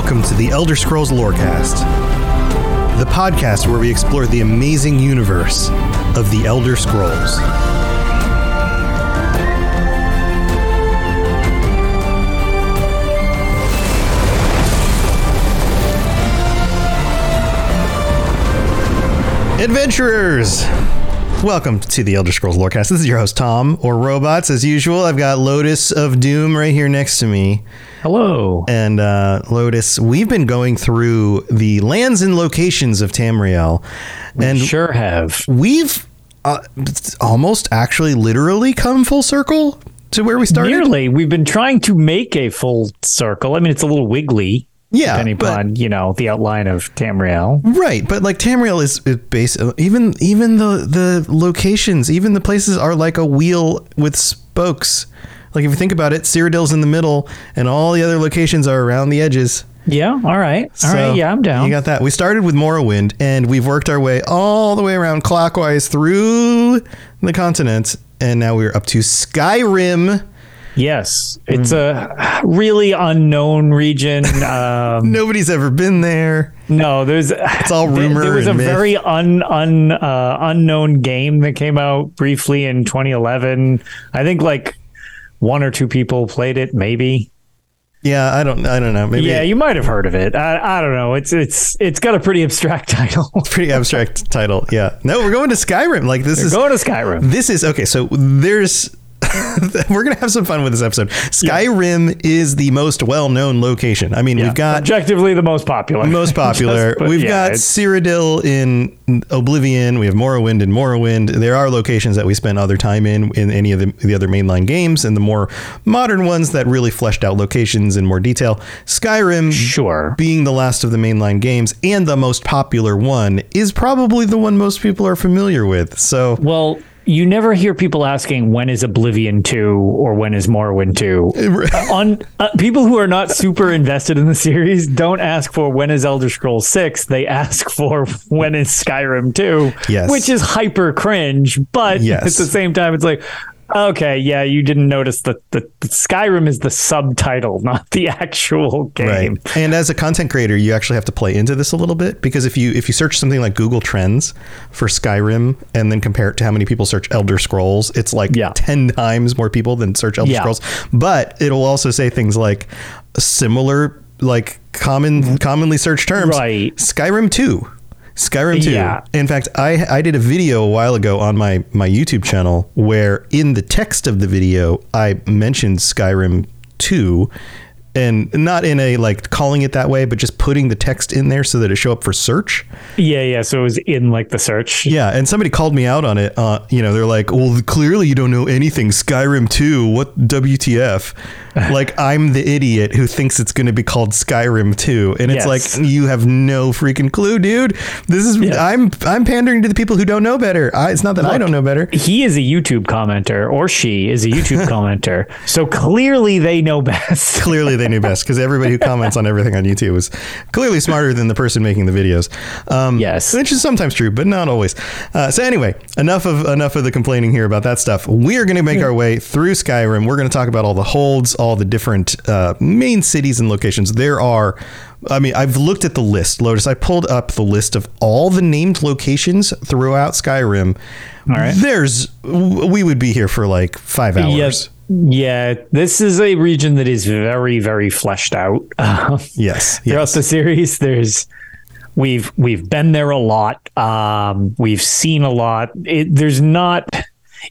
Welcome to the Elder Scrolls Lorecast, the podcast where we explore the amazing universe of the Elder Scrolls. Adventurers! Welcome to the Elder Scrolls Lorecast. This is your host, Tom, or Robots. As usual, I've got Lotus of Doom right here next to me. Hello. And uh, Lotus, we've been going through the lands and locations of Tamriel, and sure have. we've uh, almost actually literally come full circle to where we started. Nearly. We've been trying to make a full circle. I mean, it's a little wiggly, yeah, depending but, upon you know the outline of Tamriel. right. But like Tamriel is, is based even even the the locations, even the places are like a wheel with spokes. Like if you think about it, Cyrodiil's in the middle, and all the other locations are around the edges. Yeah. All right. All So, right. Yeah, I'm down. You got that. We started with Morrowind, and we've worked our way all the way around clockwise through the continent, and now we're up to Skyrim. Yes, it's a really unknown region. Um, Nobody's ever been there. no, there's it's all rumor There, was and a myth. very un, un uh, unknown game that came out briefly in 2011. I think like one or two people played it, maybe. Yeah, I don't. I don't know. Maybe Yeah, you might have heard of it. I, I don't know. It's it's it's got a pretty abstract title. pretty abstract title. Yeah. No, we're going to Skyrim. Like this is Go to Skyrim. this is okay. So there's. we're gonna have some fun with this episode. Skyrim is the most well-known location. I mean, we've got objectively the most popular. most popular. Just- We've yeah, got Cyrodiil in Oblivion. We have Morrowind in Morrowind. There are locations that we spend other time in in any of the, the other mainline games, and the more modern ones that really fleshed out locations in more detail. Skyrim, Sure. being the last of the mainline games and the most popular one, is probably the one most people are familiar with. So Well, you never hear people asking when is Oblivion 2 or when is Morrowind 2. Uh, On uh, people who are not super invested in the series don't ask for when is Elder Scrolls 6, they ask for when is Skyrim 2, Yes. which is hyper cringe, but Yes. at the same time it's like Okay, yeah, you didn't notice that the, the Skyrim is the subtitle, not the actual game. Right. And as a content creator, you actually have to play into this a little bit because if you if you search something like Google Trends for Skyrim and then compare it to how many people search Elder Scrolls, it's like Yeah. 10 times more people than search Elder Yeah. Scrolls. But it'll also say things like similar like common mm-hmm. commonly searched terms. Right. Skyrim 2. Skyrim 2. Yeah. In fact, I I did a video a while ago on my my YouTube channel where in the text of the video I mentioned Skyrim 2 and not in a like calling it that way, but just putting the text in there so that it show up for search. Yeah, yeah. So it was in like the search. Yeah, and somebody called me out on it. Uh, you know, they're like, "Well, clearly you don't know anything. Skyrim 2, what WTF?" like I'm the idiot who thinks it's going to be called Skyrim 2, and it's Yes. like you have no freaking clue, dude. This is Yeah. I'm I'm pandering to the people who don't know better. I, it's not that I don't know better. He is a YouTube commenter, or she is a YouTube commenter. So clearly they know best. clearly they knew best because everybody who comments on everything on YouTube is clearly smarter than the person making the videos. Um, Yes. which is sometimes true, but not always. Uh, so anyway, enough of enough of the complaining here about that stuff. We are going to make our way through Skyrim. We're going to talk about all the holds, all the different uh, main cities and locations. There are. I mean, I've looked at the list, Lotus. I pulled up the list of all the named locations throughout Skyrim. All right. There's, we would be here for like five hours. Yes. Yeah, this is a region that is very, very fleshed out. Um, Yes. throughout yes. the series, there's we've we've been there a lot. Um, we've seen a lot. It, there's not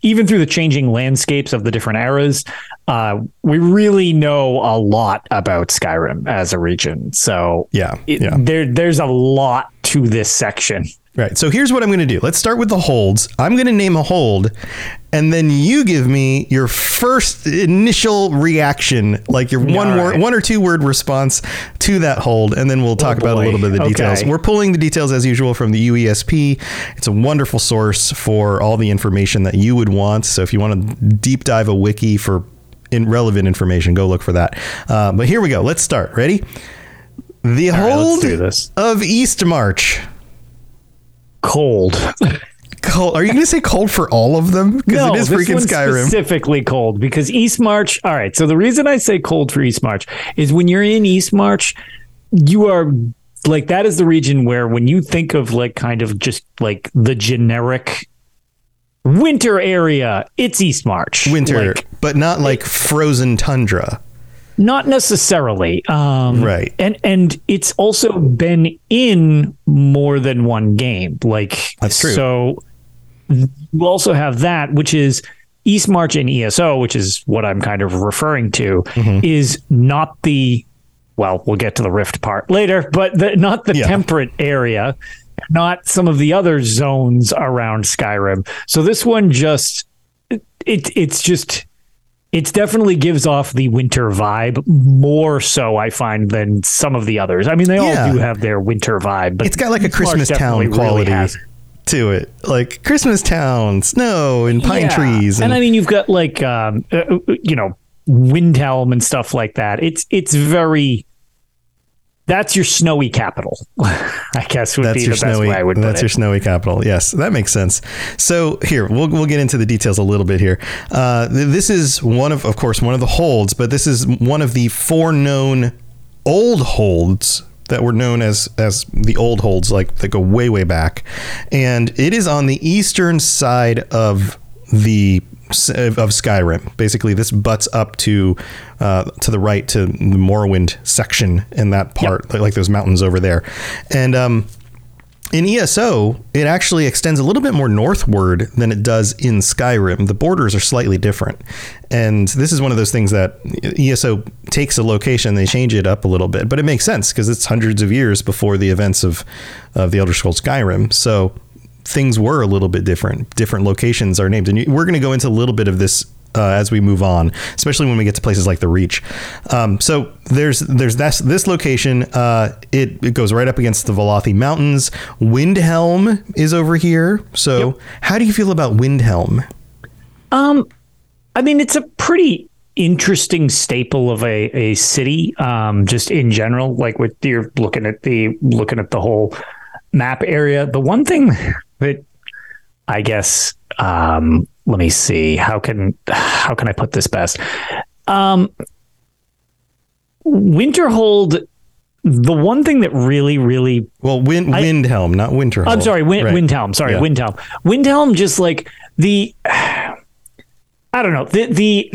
even through the changing landscapes of the different eras. Uh, we really know a lot about Skyrim as a region. So Yeah. it, yeah. there there's a lot to this section. Right. So here's what I'm going to do. Let's start with the holds. I'm going to name a hold, and then you give me your first initial reaction, like your one All word, one or two word response to that hold, and then we'll talk about a little bit of the details. Okay. We're pulling the details as usual from the UESP. It's a wonderful source for all the information that you would want. So if you want to deep dive a wiki for in relevant information, go look for that. Uh, but here we go. Let's start. Ready? The right, let's hold this. of Eastmarch. Cold. Cold. Are you going to say cold for all of them? Because it is this freaking one's Skyrim. Specifically cold because Eastmarch. All right. So the reason I say cold for Eastmarch is when you're in Eastmarch, you are like that is the region where when you think of like kind of just like the generic winter area, it's Eastmarch. Winter, Like, but not like frozen tundra. not necessarily. Um, Right. And and it's also been in more than one game. Like That's true. So you also have that, which is Eastmarch and ESO, which is what I'm kind of referring to, Mm-hmm. is not the well, we'll get to the rift part later, but the, not the Yeah. temperate area, not some of the other zones around Skyrim. So this one just it, it it's just it definitely gives off the winter vibe more so I find than some of the others. I mean, they Yeah. all do have their winter vibe, but It's got like a Christmas town quality it. to it, like Christmas town, snow and pine Yeah. trees. and, I mean, you've got like um, uh, uh, you know Windhelm and stuff like that. It's it's very that's your snowy capital, I guess would that's be your the best snowy. way I would That's your it. snowy capital. Yes, that makes sense. So here we'll we'll get into the details a little bit here. Uh, this is one of, of course, one of the holds, but this is one of the four known old holds that were known as as the old holds, like that go way way back, and it is on the eastern side of the of Skyrim. Basically, this butts up to uh, to the right to the Morrowind section in that part, like, like those mountains over there, and um, in ESO, it actually extends a little bit more northward than it does in Skyrim. The borders are slightly different. And this is one of those things that ESO takes a location, they change it up a little bit, but it makes sense because it's hundreds of years before the events of, of the Elder Scrolls Skyrim. So things were a little bit different. Different locations are named. And we're going to go into a little bit of this uh, as we move on, especially when we get to places like the Reach. Um, so there's there's this this location. Uh, it it goes right up against the Velothi Mountains. Windhelm is over here. So how do you feel about Windhelm? Um, I mean, it's a pretty interesting staple of a, a city, um, just in general. Like with you're looking at the looking at the whole map area. The one thing that I guess, um, let me see how can how can I put this best? Um, Winterhold. The one thing that really, really Well, Wind Windhelm, not Winterhold. I'm sorry, Win- Right. Windhelm. Sorry, Yeah. Windhelm. Windhelm, just like the, I don't know the the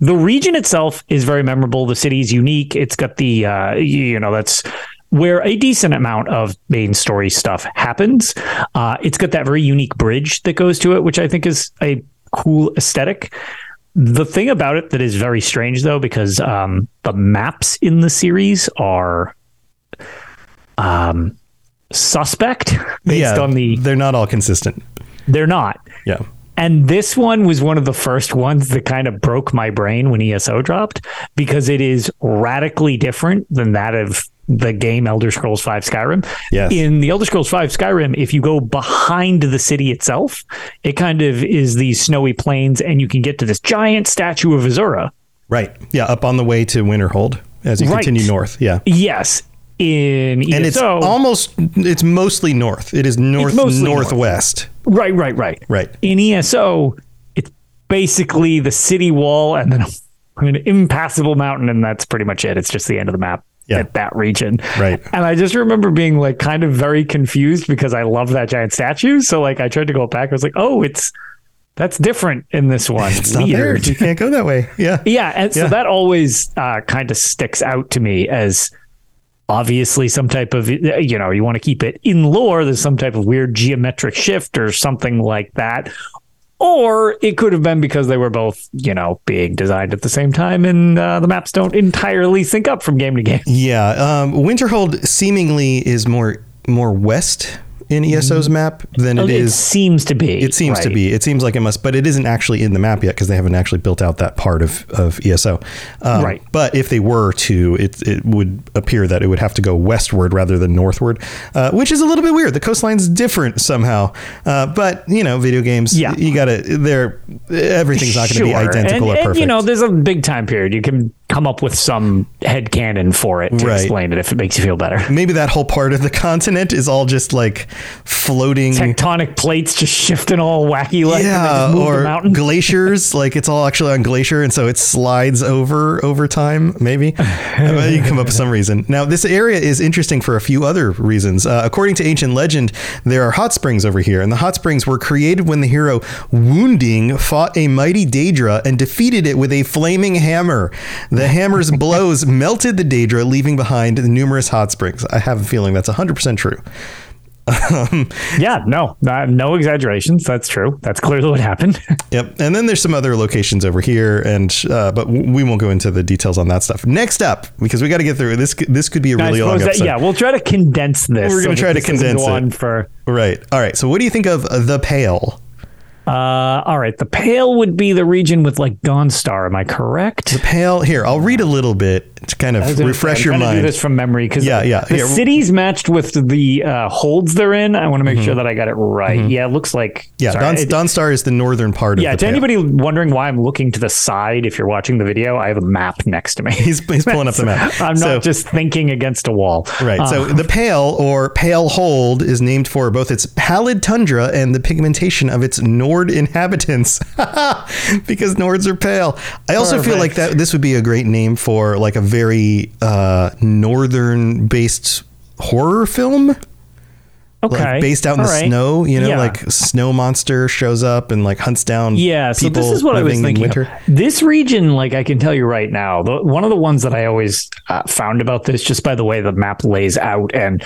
the region itself is very memorable. The city is unique. It's got the uh, you know that's where a decent amount of main story stuff happens. Uh, it's got that very unique bridge that goes to it, which I think is a cool aesthetic. The thing about it that is very strange, though, because um, the maps in the series are um, suspect based yeah, on the. they're not all consistent. They're not. Yeah. And this one was one of the first ones that kind of broke my brain when ESO dropped because it is radically different than that of the game Elder Scrolls 5 Skyrim. Yes. In the Elder Scrolls 5 Skyrim, if you go behind the city itself, it kind of is these snowy plains and you can get to this giant statue of Azura. Right. Yeah, up on the way to Winterhold as you Right. continue north. Yeah. Yes. In ESO, And it's almost it's mostly north. It is north mostly north. northwest. Right, right, right. Right. In ESO, it's basically the city wall and then an impassable mountain, and that's pretty much it. It's just the end of the map Yeah. at that region. Right. And I just remember being like kind of very confused because I love that giant statue. So like I tried to go back. I was like, oh, it's that's different in this one. It's not there. Weird. You can't go that way. Yeah. Yeah, and so that always uh, kind of sticks out to me as obviously some type of you know you want to keep it in lore. There's some type of weird geometric shift or something like that, or it could have been because they were both you know being designed at the same time and uh, the maps don't entirely sync up from game to game. Yeah. Um, Winterhold seemingly is more more west in ESO's map than it it is. seems to be. It seems to be. It seems like it must, but it isn't actually in the map yet because they haven't actually built out that part of, of ESO. Um, Right. But if they were to, it, it would appear that it would have to go westward rather than northward, uh, which is a little bit weird. The coastline's different somehow. Uh, but, you know, video games, Yeah. you got to, they're, everything's not going to be Sure. identical and, or and, perfect. you know, there's a big time period. You can come up with some head canon for it to Right. explain it if it makes you feel better. Maybe that whole part of the continent is all just like floating. Tectonic plates just shifting all wacky like yeah, the or mountain. glaciers. like it's all actually on glacier, and so it slides over over time. Maybe you can come up with some reason. Now, this area is interesting for a few other reasons. Uh, according to ancient legend, there are hot springs over here, and the hot springs were created when the hero Wounding fought a mighty Daedra and defeated it with a flaming hammer. The hammer's blows melted the Daedra, leaving behind numerous hot springs. I have a feeling that's 100% true. yeah, no, not, no exaggerations. That's true. That's clearly what happened. Yep. And then there's some other locations over here, and uh, but w- we won't go into the details on that stuff. Next up, because we got to get through this. This could be a really long that, episode. yeah, we'll try to condense this. We're gonna so try to condense it. on for. Right. All right. So, what do you think of the Pale? Uh, all right, the Pale would be the region with like Dawnstar. Am I correct? The pale. Here, I'll read a little bit to kind of refresh your I'm trying to mind. do this from memory because Yeah, yeah. the Here. cities matched with the uh, holds they're in. I want to make sure that I got it right. Yeah, it looks like Mm-hmm. yeah, sorry, Don, it- Dawnstar is the northern part yeah. of the To Pale. anybody wondering why I'm looking to the side, if you're watching the video, I have a map next to me. He's, he's pulling up the map. I'm So- not just thinking against a wall. Right. so Uh, the pale or pale hold is named for both its pallid tundra and the pigmentation of its Nord inhabitants. because Nords are pale. I also feel like that this would be a great name for like a very uh, northern based horror film. okay, Like based out in all the right. snow, you know, Yeah. like snow monster shows up and like hunts down Yeah, so this is what I was thinking. winter. This region, like I can tell you right now, the, one of the ones that I always uh, found about this, just by the way the map lays out and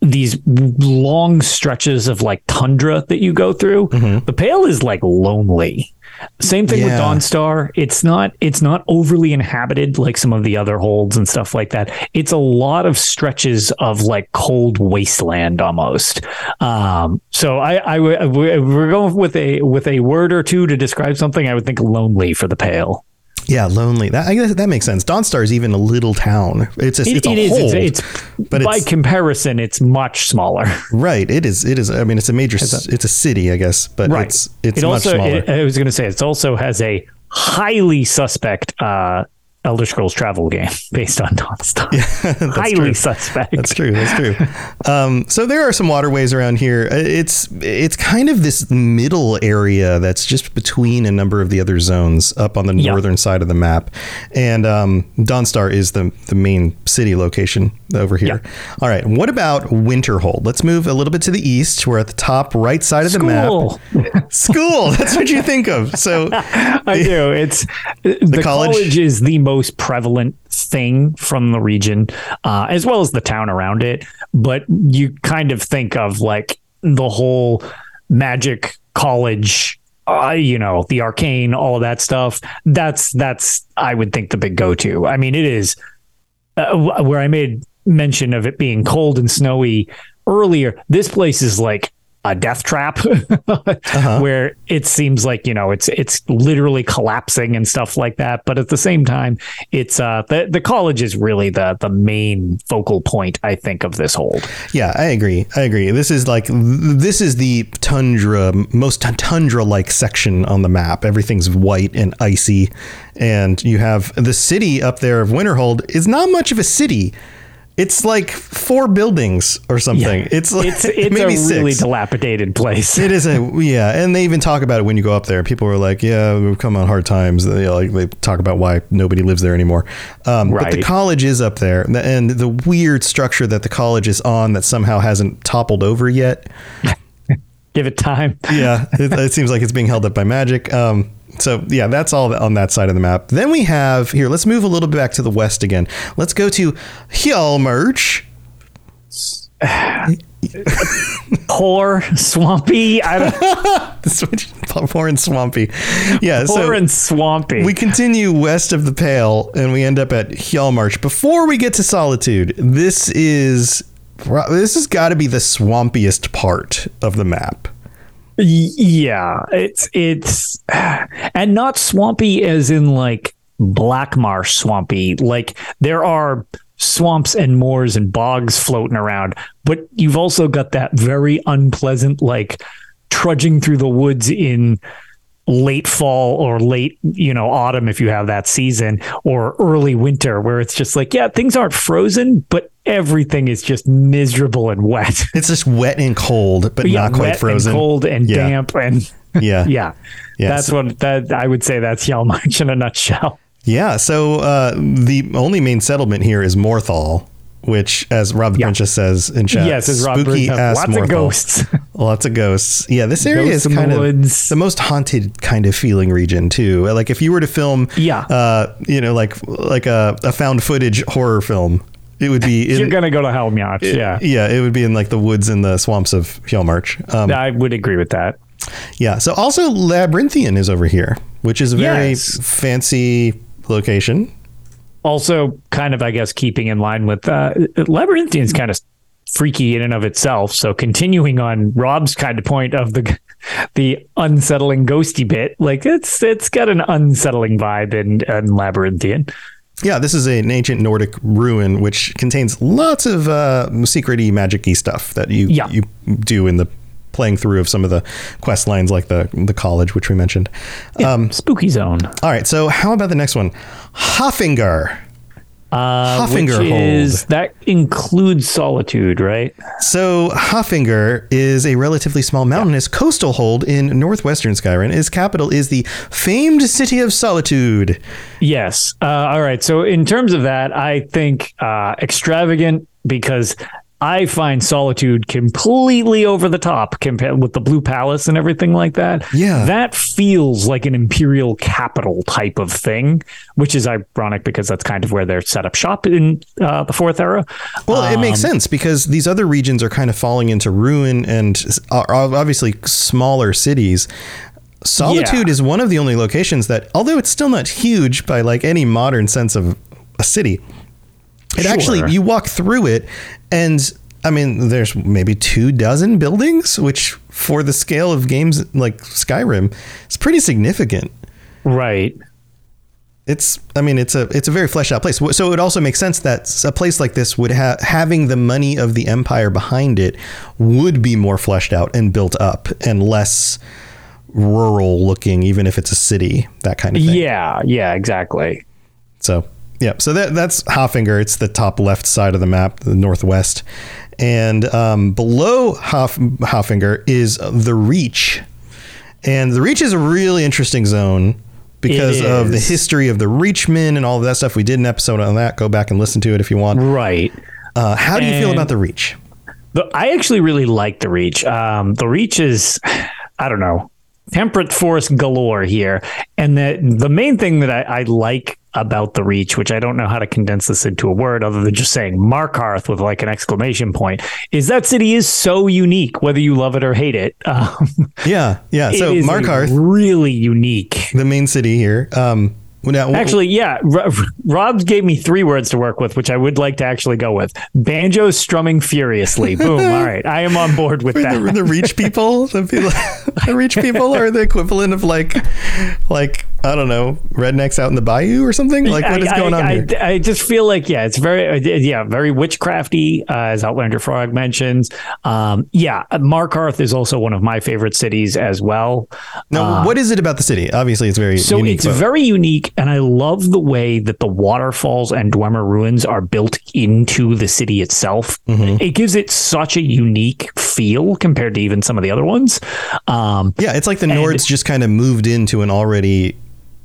these long stretches of like tundra that you go through, the Pale is like lonely. Same thing with Dawnstar. It's not it's not overly inhabited like some of the other holds and stuff like that. It's a lot of stretches of like cold wasteland almost. Um, so I, I w- w- we're going with a with a word or two to describe something. I would think lonely for the pale. Yeah, lonely. That I guess that makes sense. Dawnstar is even a little town. It's a, It- it's a it is. hold. It's, it's but by it's- comparison, it's much smaller. Right. It is. It is. I mean, it's a major. s it's a city, I guess, but it's it's it much also. smaller. It, I was going to say it also has a highly suspect uh, Elder Scrolls travel game based on Dawnstar. highly true. suspect. That's true. That's true. Um, so there are some waterways around here. Uh, It's it's kind of this middle area that's just between a number of the other zones up on the Yeah. northern side of the map, and um, Dawnstar is the the main city location over here. All right. What about Winterhold? Let's move a little bit to the east. We're at the top right side of the map. School. That's what you think of. So I do. It's the, college? college? is the most prevalent thing from the region, uh, as well as the town around it. But you kind of think of like the whole magic college. Uh, you know the arcane, all of that stuff. That's that's I would think the big go to. I mean, it is uh, where I made mention of it being cold and snowy earlier. This place is like death trap where it seems like you know it's it's literally collapsing and stuff like that but at the same time it's uh the, the college is really the the main focal point i think of this hold Yeah, I agree. I agree. This is like this is the tundra, most tundra-like section on the map. Everything's white and icy, and you have the city up there of Winterhold. Is not much of a city. It's like four buildings or something. It's like it's it's maybe a really six. dilapidated place It is a yeah, and they even talk about it when you go up there. People are like, "Yeah, we've come on hard times." They, like they talk about why nobody lives there anymore. Um, But the college is up there, and the weird structure that the college is on that somehow hasn't toppled over yet. give it time Yeah, it, it seems like it's being held up by magic. Um, so yeah, that's all on that side of the map. Then we have here. Let's move a little bit back to the west again. Let's go to Hjalmarch. poor swampy i don't poor and swampy. Yeah, poor so and swampy we continue west of the Pale and we end up at Hjalmarch. Before we get to Solitude, this is this has got to be the swampiest part of the map. Yeah, it's it's and not swampy as in like black marsh swampy. Like there are swamps and moors and bogs floating around, but you've also got that very unpleasant like trudging through the woods in late fall or late you know autumn if you have that season or early winter where it's just like yeah things aren't frozen but everything is just miserable and wet. It's just wet and cold but yeah, not quite frozen and cold and yeah. damp and yeah. Yeah. Yes. that's what that i would say that's Hjalmarch in a nutshell. Yeah so uh, the only main settlement here is morthal which, as Rob the yeah. Princess says in chat, yes, as Rob spooky ass lots of ghosts. lots of ghosts. Yeah, this area ghosts is kind of woods. the most haunted kind of feeling region too. Like if you were to film, yeah, uh, you know, like like a, a found footage horror film, it would be. In, You're gonna go to March, yeah, yeah. It would be in like the woods and the swamps of Hjalmarch. Um, I would agree with that. Yeah. So also Labyrinthian is over here, which is a very yes. fancy location also kind of, I guess, keeping in line with uh, Labyrinthian's kind of freaky in and of itself. So continuing on Rob's kind of point of the the unsettling ghosty bit, like it's it's got an unsettling vibe in, in Labyrinthian. Yeah, this is an ancient Nordic ruin which contains lots of uh, secrety, magicy stuff that you yeah. you do in the playing through of some of the quest lines, like the the college, which we mentioned. Yeah, um, spooky zone. All right, so how about the next one, Haafingar. Uh, Haafingar which is, hold. That includes solitude, right? So Haafingar is a relatively small mountainous yeah. coastal hold in northwestern Skyrim. Its capital is the famed city of Solitude. Yes. Uh, all right. So in terms of that, I think uh, extravagant because I find Solitude completely over the top compared with the Blue Palace and everything like that. Yeah. That feels like an imperial capital type of thing, which is ironic because that's kind of where they're set up shop in uh, the fourth era. Well, um, it makes um, sense because these other regions are kind of falling into ruin and are obviously smaller cities. Solitude yeah. is one of the only locations that, although it's still not huge by like any modern sense of a city, it sure. actually you walk through it and I mean, there's maybe two dozen buildings, which for the scale of games like Skyrim, is pretty significant. Right. It's, I mean, it's a it's a very fleshed out place. So it also makes sense that a place like this would have having the money of the empire behind it would be more fleshed out and built up and less rural looking, even if it's a city, that kind of thing. Yeah, yeah, exactly. So yeah, so that that's Haafingar. It's the top left side of the map, the northwest, and um, below Hoff, Haafingar is the Reach, and the Reach is a really interesting zone because of the history of the Reachmen and all of that stuff. We did an episode on that. Go back and listen to it if you want. Right. Uh, how do you feel about the Reach? The, I actually really like the Reach. Um, the Reach is, I don't know, temperate forest galore here, and the the main thing that I, I like about the reach, which I don't know how to condense this into a word other than just saying Markarth with like an exclamation point, is that city is so unique, whether you love it or hate it. Um, yeah, yeah. So Markarth, really unique. The main city here. Um, now, actually, yeah, Rob gave me three words to work with, which I would like to actually go with. Banjo strumming furiously. Boom. All right, I am on board with that. The, the reach people, the, people, the reach people are the equivalent of like, like I don't know, rednecks out in the bayou or something? Like, what is I, going I, on here? I, I, just feel like, yeah, it's very, uh, yeah, very witchcrafty, uh, as Outlander Frog mentions. Um, yeah, Markarth is also one of my favorite cities as well. Now, uh, what is it about the city? Obviously, it's very so unique, it's but... very unique, and I love the way that the waterfalls and Dwemer ruins are built into the city itself. Mm-hmm. It gives it such a unique feel compared to even some of the other ones. Um, yeah, it's like the Nords just kind of moved into an already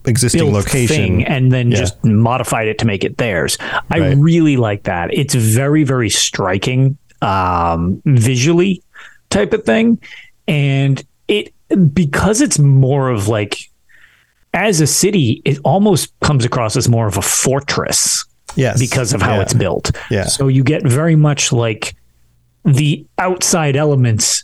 existing location and then yeah. just modified it to make it theirs. I right. really like that. It's very very striking um, visually type of thing and it because it's more of like as a city it almost comes across as more of a fortress. Yes. Because of how yeah. it's built. Yeah. So you get very much like the outside elements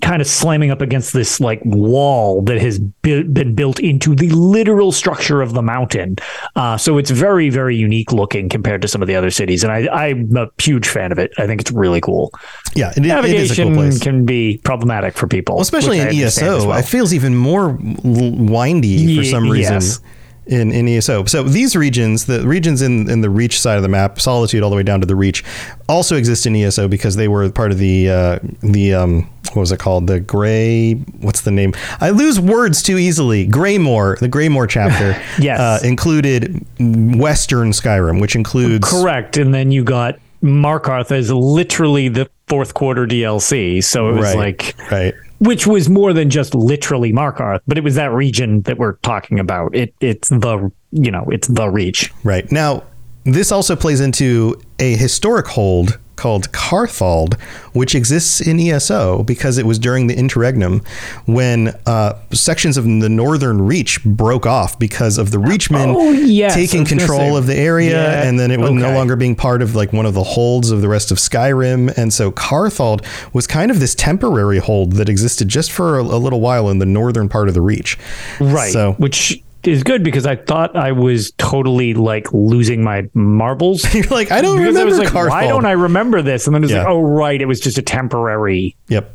kind of slamming up against this like wall that has been built into the literal structure of the mountain. Uh, so it's very, very unique looking compared to some of the other cities. And I, I'm a huge fan of it. I think it's really cool. Yeah, it, it is a Navigation cool place. can be problematic for people. Well, especially in I ESO, well. it feels even more windy for some reason yes. In, in ESO. So these regions, the regions in, in the Reach side of the map, Solitude all the way down to the Reach, also exist in ESO because they were part of the uh, the um, what was it called? The Gray. What's the name? I lose words too easily. Greymoor, the Greymoor chapter, Yes. uh, included Western Skyrim, which includes Correct. And then you got Markarth as literally the fourth quarter DLC. So it was right, like, right. Which was more than just literally Markarth, but it was that region that we're talking about. It It's the, you know, it's the reach. Right. Now, this also plays into a historic hold called Karthald, which exists in ESO because it was during the interregnum when uh, sections of the Northern Reach broke off because of the Reachmen Oh, yes, taking control of the area, Yeah, and then it was no longer being part of like one of the holds of the rest of Skyrim, and so Karthald was kind of this temporary hold that existed just for a, a little while in the northern part of the Reach. Right. So which is good because I thought I was totally like losing my marbles. you're like, I don't because I remember was like, why don't I remember this? And then it's Yeah. like, oh, right. It was just a temporary Yep.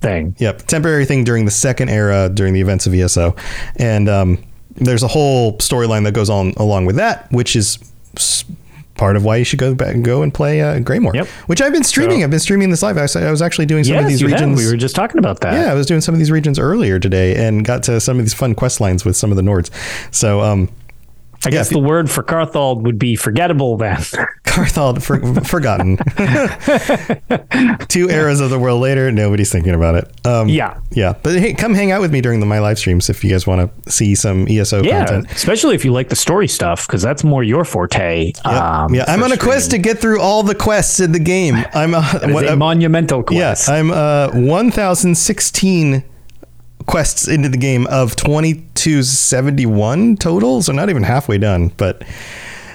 thing. Yep, temporary thing during the second era during the events of ESO, and um, there's a whole storyline that goes on along with that, which is part of why you should go back and go and play uh, Greymoor. Yep. Which I've been streaming. So- I've been streaming this live. I was, I was actually doing some Yes, of these you have. regions. We were just talking about that. yeah, I was doing some of these regions earlier today and got to some of these fun quest lines with some of the Nords. So, um, I guess if the word for Karthald would be forgettable then. Karthald, for, forgotten. Two eras of the world later, nobody's thinking about it. Um, Yeah. Yeah. But hey, come hang out with me during the, my live streams if you guys want to see some ESO yeah, content. especially if you like the story stuff because that's more your forte. Um, yeah, I'm on a quest to get through all the quests in the game. I'm uh, is what- a monumental quest. Yes, I'm uh 1016 quests into the game of 2271 total, so not even halfway done, but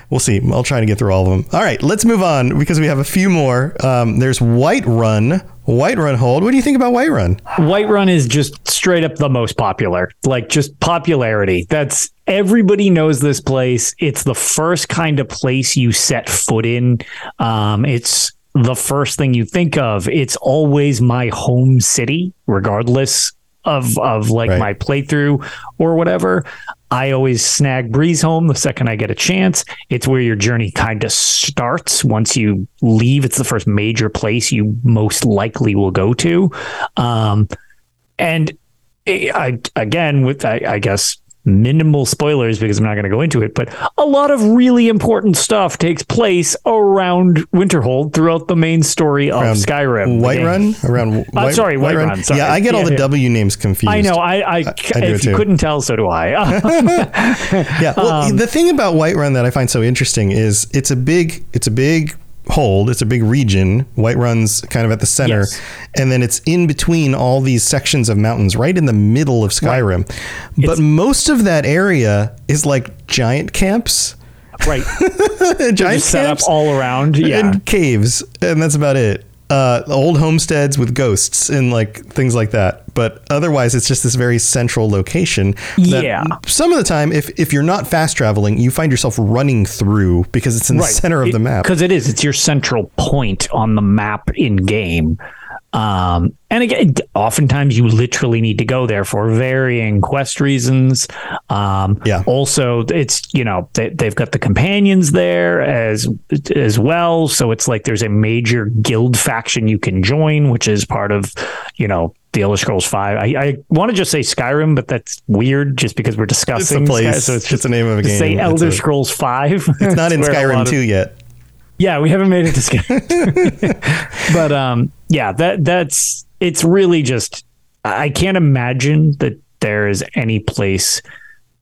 we'll see. I'll try to get through all of them. All right, let's move on because we have a few more. Um, there's Whiterun, Whiterun Hold. What do you think about Whiterun? Whiterun is just straight up the most popular. Like just popularity. That's everybody knows this place. It's the first kind of place you set foot in. Um, it's the first thing you think of. It's always my home city, regardless of of like Right. my playthrough or whatever. I always snag Breezehome the second I get a chance. It's where your journey kind of starts. Once you leave, it's the first major place you most likely will go to. Um, and I, I again, with I, I guess minimal spoilers because I'm not going to go into it, but a lot of really important stuff takes place around Winterhold throughout the main story of Around Skyrim. Whiterun? Around Uh, sorry, Whiterun, sorry. Yeah, I get all the yeah. W names confused. I know. I, I, do if you couldn't tell, so do I. Yeah. Well, Um, the thing about Whiterun that I find so interesting is it's a big it's a big hold, it's a big region. Whiterun's kind of at the center, Yes. and then it's in between all these sections of mountains, right in the middle of Skyrim. But most of that area is like giant camps, right. giant set up camps all around. Yeah. and caves, and that's about it. Uh, old homesteads with ghosts and like things like that. But otherwise, it's just this very central location. that Yeah. Some of the time, if if you're not fast traveling, you find yourself running through because it's in the center of the map. Because it is. It's your central point on the map in game. Um, and again, oftentimes you literally need to go there for varying quest reasons. Um, Yeah. Also, it's you know they, they've got the companions there as as well, so it's like there's a major guild faction you can join, which is part of you know the Elder Scrolls Five. I, I want to just say Skyrim, but that's weird, just because we're It's discussing a place. Sky- so it's just the name of a game. say Elder a- Scrolls Five. It's not in Skyrim 2 yet. Yeah, we haven't made it to Skyrim. but um, yeah, that that's it's really just I can't imagine that there is any place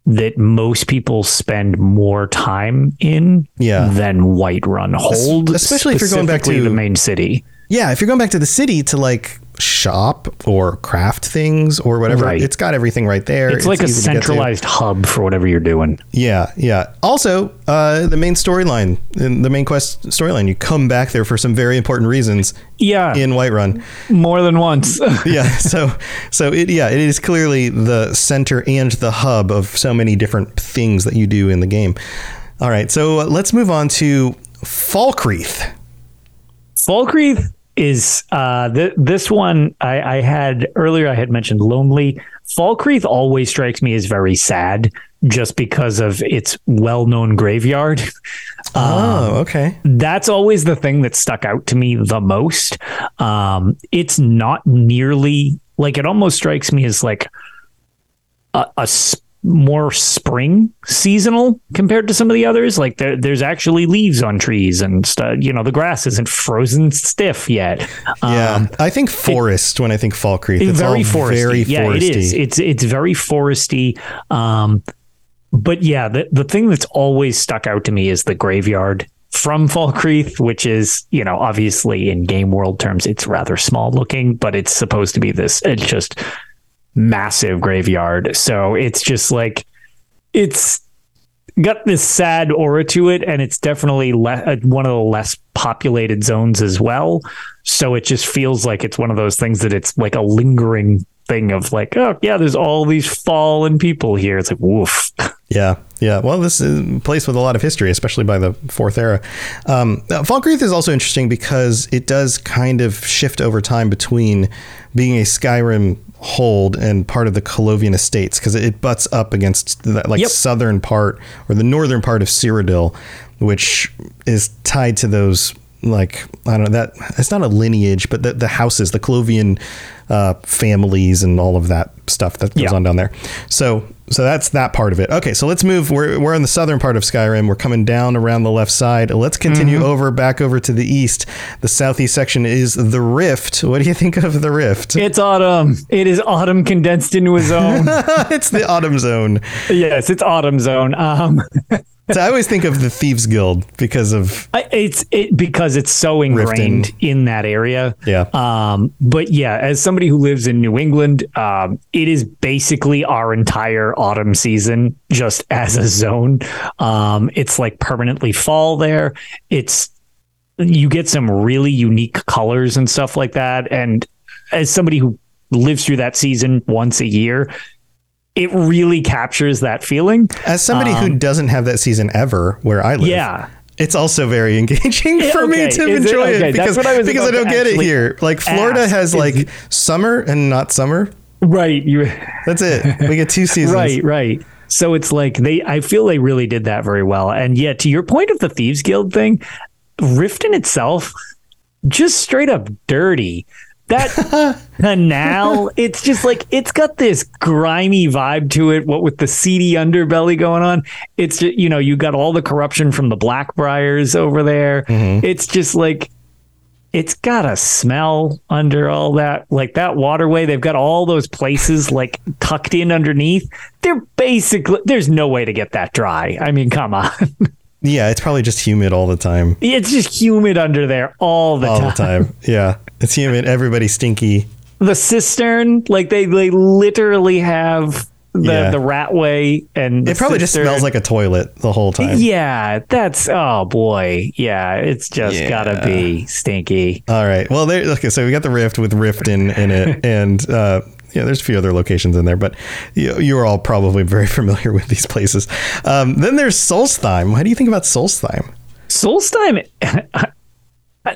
that most people spend more time in Yeah. than Whiterun Hold, especially if you're going back to- the main city. Yeah, if you're going back to the city to like shop or craft things or whatever. Right. It's got everything right there. It's, like a easy to get to. centralized hub for whatever you're doing. Yeah, yeah. Also, uh, the main storyline, the main quest storyline, you come back there for some very important reasons Yeah, in Whiterun. more than once. yeah so so it yeah it is clearly the center and the hub of so many different things that you do in the game all right so let's move on to falkreath Falkreath is uh, th- this one I, I had earlier. I had mentioned lonely. Falkreath always strikes me as very sad, just because of its well-known graveyard. oh okay That's always the thing that stuck out to me the most. Um, it's not nearly like it almost strikes me as like a, a more spring seasonal compared to some of the others. Like there, there's actually leaves on trees and stuff. You know, the grass isn't frozen stiff yet. yeah Um, i think forest when i think falkreath it's very foresty. very yeah, foresty it is. It's it's very foresty. Um, but yeah, the the thing that's always stuck out to me is the graveyard from Falkreath, which is you know obviously in game world terms it's rather small looking, but it's supposed to be this it's just massive graveyard. So it's just like it's got this sad aura to it, and it's definitely le- uh, one of the less populated zones as well. So it just feels like it's one of those things that it's like a lingering thing of like, oh yeah, there's all these fallen people here. It's like woof. Yeah, yeah. Well, this is a place with a lot of history, especially by the Fourth Era. Um, Falkreath is also interesting because it does kind of shift over time between being a Skyrim hold and part of the Colovian Estates because it butts up against the like Yep. southern part or the northern part of Cyrodiil, which is tied to those like I don't know that it's not a lineage, but the, the houses, the Colovian uh, families, and all of that stuff that goes Yeah. on down there. So so that's that part of it. Okay, so let's move. We're we're in the southern part of Skyrim. We're coming down around the left side. Let's continue Mm-hmm. over back over to the east. The southeast section is the Rift. What do you think of the Rift? It's autumn. It is autumn condensed into a zone. it's the Autumn Zone. yes, it's autumn zone. Um, So I always think of the Thieves Guild because of I- it's it because it's so ingrained Riften. in that area. Yeah. Um, but yeah, as somebody who lives in New England, um, it is basically our entire autumn season just as a zone. Um, it's like permanently fall there. It's you get some really unique colors and stuff like that. And as somebody who lives through that season once a year, it really captures that feeling. as somebody who doesn't have that season ever where I live. Um, Yeah. It's also very engaging for me to Is it? enjoy Okay, it because, I because I don't get it here. Like Florida ask. has Is- like summer and not summer. Right. You That's it. We get two seasons. Right, right. So it's like they I feel they really did that very well. And yet to your point of the Thieves Guild thing, Riften itself just straight up dirty. That canal, it's just like it's got this grimy vibe to it, what with the seedy underbelly going on. It's just, you know, you got all the corruption from the Blackbriars over there. Mm-hmm. It's just like it's got a smell under all that. Like that waterway they've got all those places like tucked in underneath. They're basically there's no way to get that dry. I mean come on Yeah, it's probably just humid all the time. it's just humid under there all the All time the time. Yeah. It's humid. Everybody's stinky. the cistern like they they literally have the Yeah. the ratway and the It probably just smells like a toilet the whole time. yeah that's oh boy yeah it's just Yeah. gotta be stinky All right. Well, there. Okay, so we got the Rift with Riften in it, and uh, yeah, there's a few other locations in there, but you, you are all probably very familiar with these places. Um, then there's Solstheim. What do you think about Solstheim? Solstheim,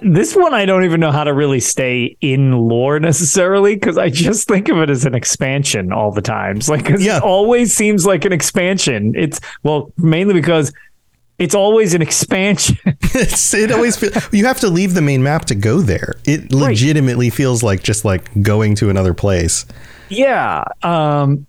this one I don't even know how to really stay in lore necessarily because I just think of it as an expansion all the times. Like Yeah. it always seems like an expansion. It's well, mainly because it's always an expansion. It's, it always feel, you have to leave the main map to go there. It legitimately feels like just like going to another place. yeah. Um,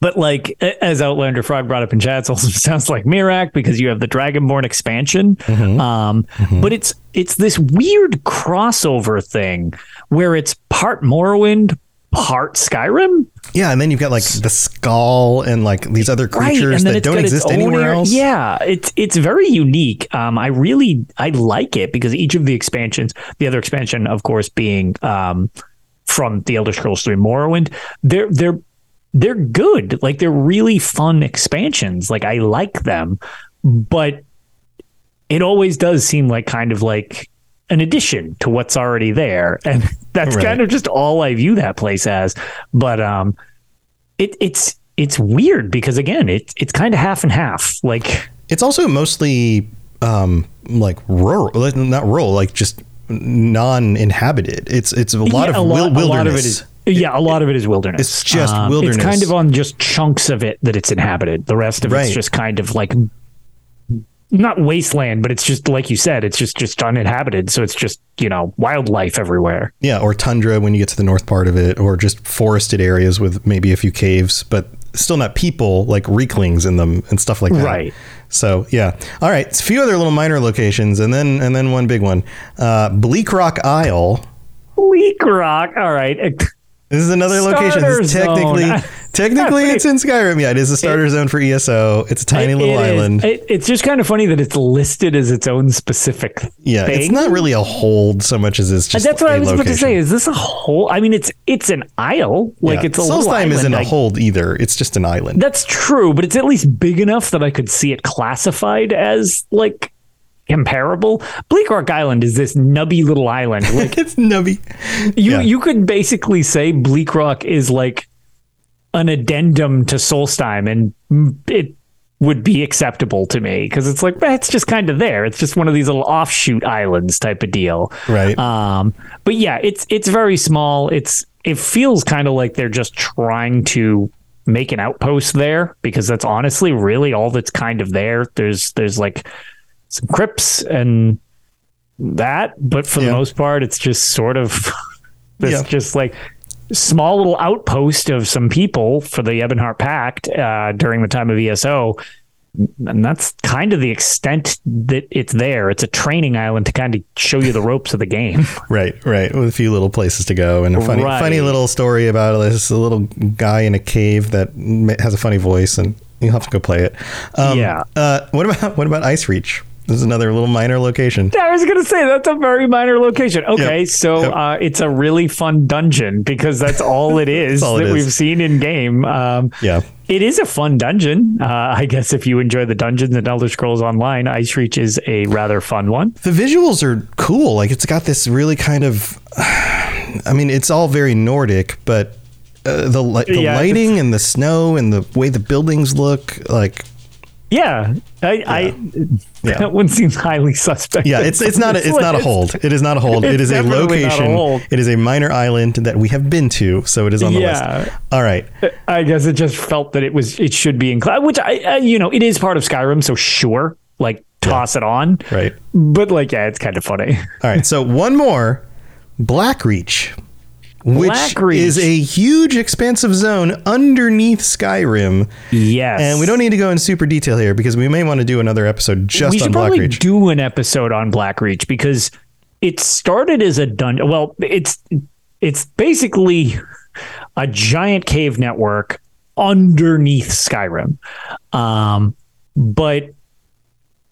but like as Outlander Frog brought up in chat, it also sounds like Miraak because you have the Dragonborn expansion. Um, but it's it's this weird crossover thing where it's part Morrowind, part Skyrim. Yeah, and then you've got like the skull and like these other creatures that don't exist anywhere else. Yeah, it's it's very unique. Um, I really I like it because each of the expansions, the other expansion, of course, being um, from the Elder Scrolls 3 Morrowind. They're they're they're good. Like they're really fun expansions. Like I like them, but it always does seem like kind of like an addition to what's already there. And that's Right. kind of just all I view that place as. But um it it's it's weird because again, it, it's kind of half and half. Like It's also mostly um, like rural, not rural, like just non-inhabited. It's it's a lot Yeah, of wil- wilderness. A lot of it is, yeah, a lot of it is wilderness. It's just Um, wilderness. It's kind of on just chunks of it that it's inhabited. The rest of Right. it's just kind of like not wasteland, but it's just like you said, it's just just uninhabited. So it's just you know wildlife everywhere. yeah, or tundra when you get to the north part of it, or just forested areas with maybe a few caves, but still not people like rieklings in them and stuff like that. Right. So yeah. All right. A few other little minor locations, and then and then one big one. Uh, Bleak Rock Isle. Bleak Rock. All right. This is another location. Starter This is technically, technically, it's in Skyrim. Yeah, it is a starter zone for ESO. It's a tiny It- little it is. island. It- it's just kind of funny that it's listed as its own specific. yeah, it's not really a hold so much as it's uh, just. That's what a I was about to say. Is this a whole? I mean, it's it's an isle. Like Yeah. it's a little Solstheim isn't a hold either. It's just an island. That's true, but it's at least big enough that I could see it classified as like comparable. Bleak Rock Island is this nubby little island. Like it's nubby. you, Yeah. you could basically say Bleak Rock is like an addendum to Solstheim, and it would be acceptable to me because it's like eh, it's just kind of there. It's just one of these little offshoot islands type of deal. Right. Um, but yeah, it's it's very small. It's it feels kind of like they're just trying to make an outpost there because that's honestly really all that's kind of there. There's there's like some crypts and that, but for Yeah. the most part, it's just sort of this Yeah. just like small little outpost of some people for the Ebonheart Pact uh, during the time of ESO. And that's kind of the extent that it's there. It's a training island to kind of show you the ropes of the game. Right, right. With a few little places to go and a funny, Right. funny little story about this little guy in a cave that has a funny voice, and you'll have to go play it. Um, Yeah. Uh, what about what about Ice Reach? This is another little minor location. Yeah, I was gonna say that's a very minor location. Okay, Yep. so Yep. uh, it's a really fun dungeon because that's all it is all it that is. we've seen in game. Um, Yeah. it is a fun dungeon. Uh, I guess if you enjoy the dungeons in Elder Scrolls Online, Ice Reach is a rather fun one. The visuals are cool. Like it's got this really kind of. I mean, it's all very Nordic, but uh, the li- the Yeah, lighting and the snow and the way the buildings look, like Yeah, I, I Yeah. that one seems highly suspect. Yeah, it's it's not a, it's not a hold. It is not a hold. It It's a not a location. It is a minor island that we have been to, so it is on the Yeah. list. All right. I guess it just felt that it was it should be included, which I, I you know it is part of Skyrim, so sure, like toss it on. Right. But like, yeah, it's kind of funny. All right. So one more, Blackreach, which Blackreach. is a huge expansive zone underneath Skyrim, Yes, and we don't need to go in super detail here because we may want to do another episode just we on should probably Blackreach. do an episode on Blackreach because it started as a dungeon. Well, it's it's basically a giant cave network underneath Skyrim, um, but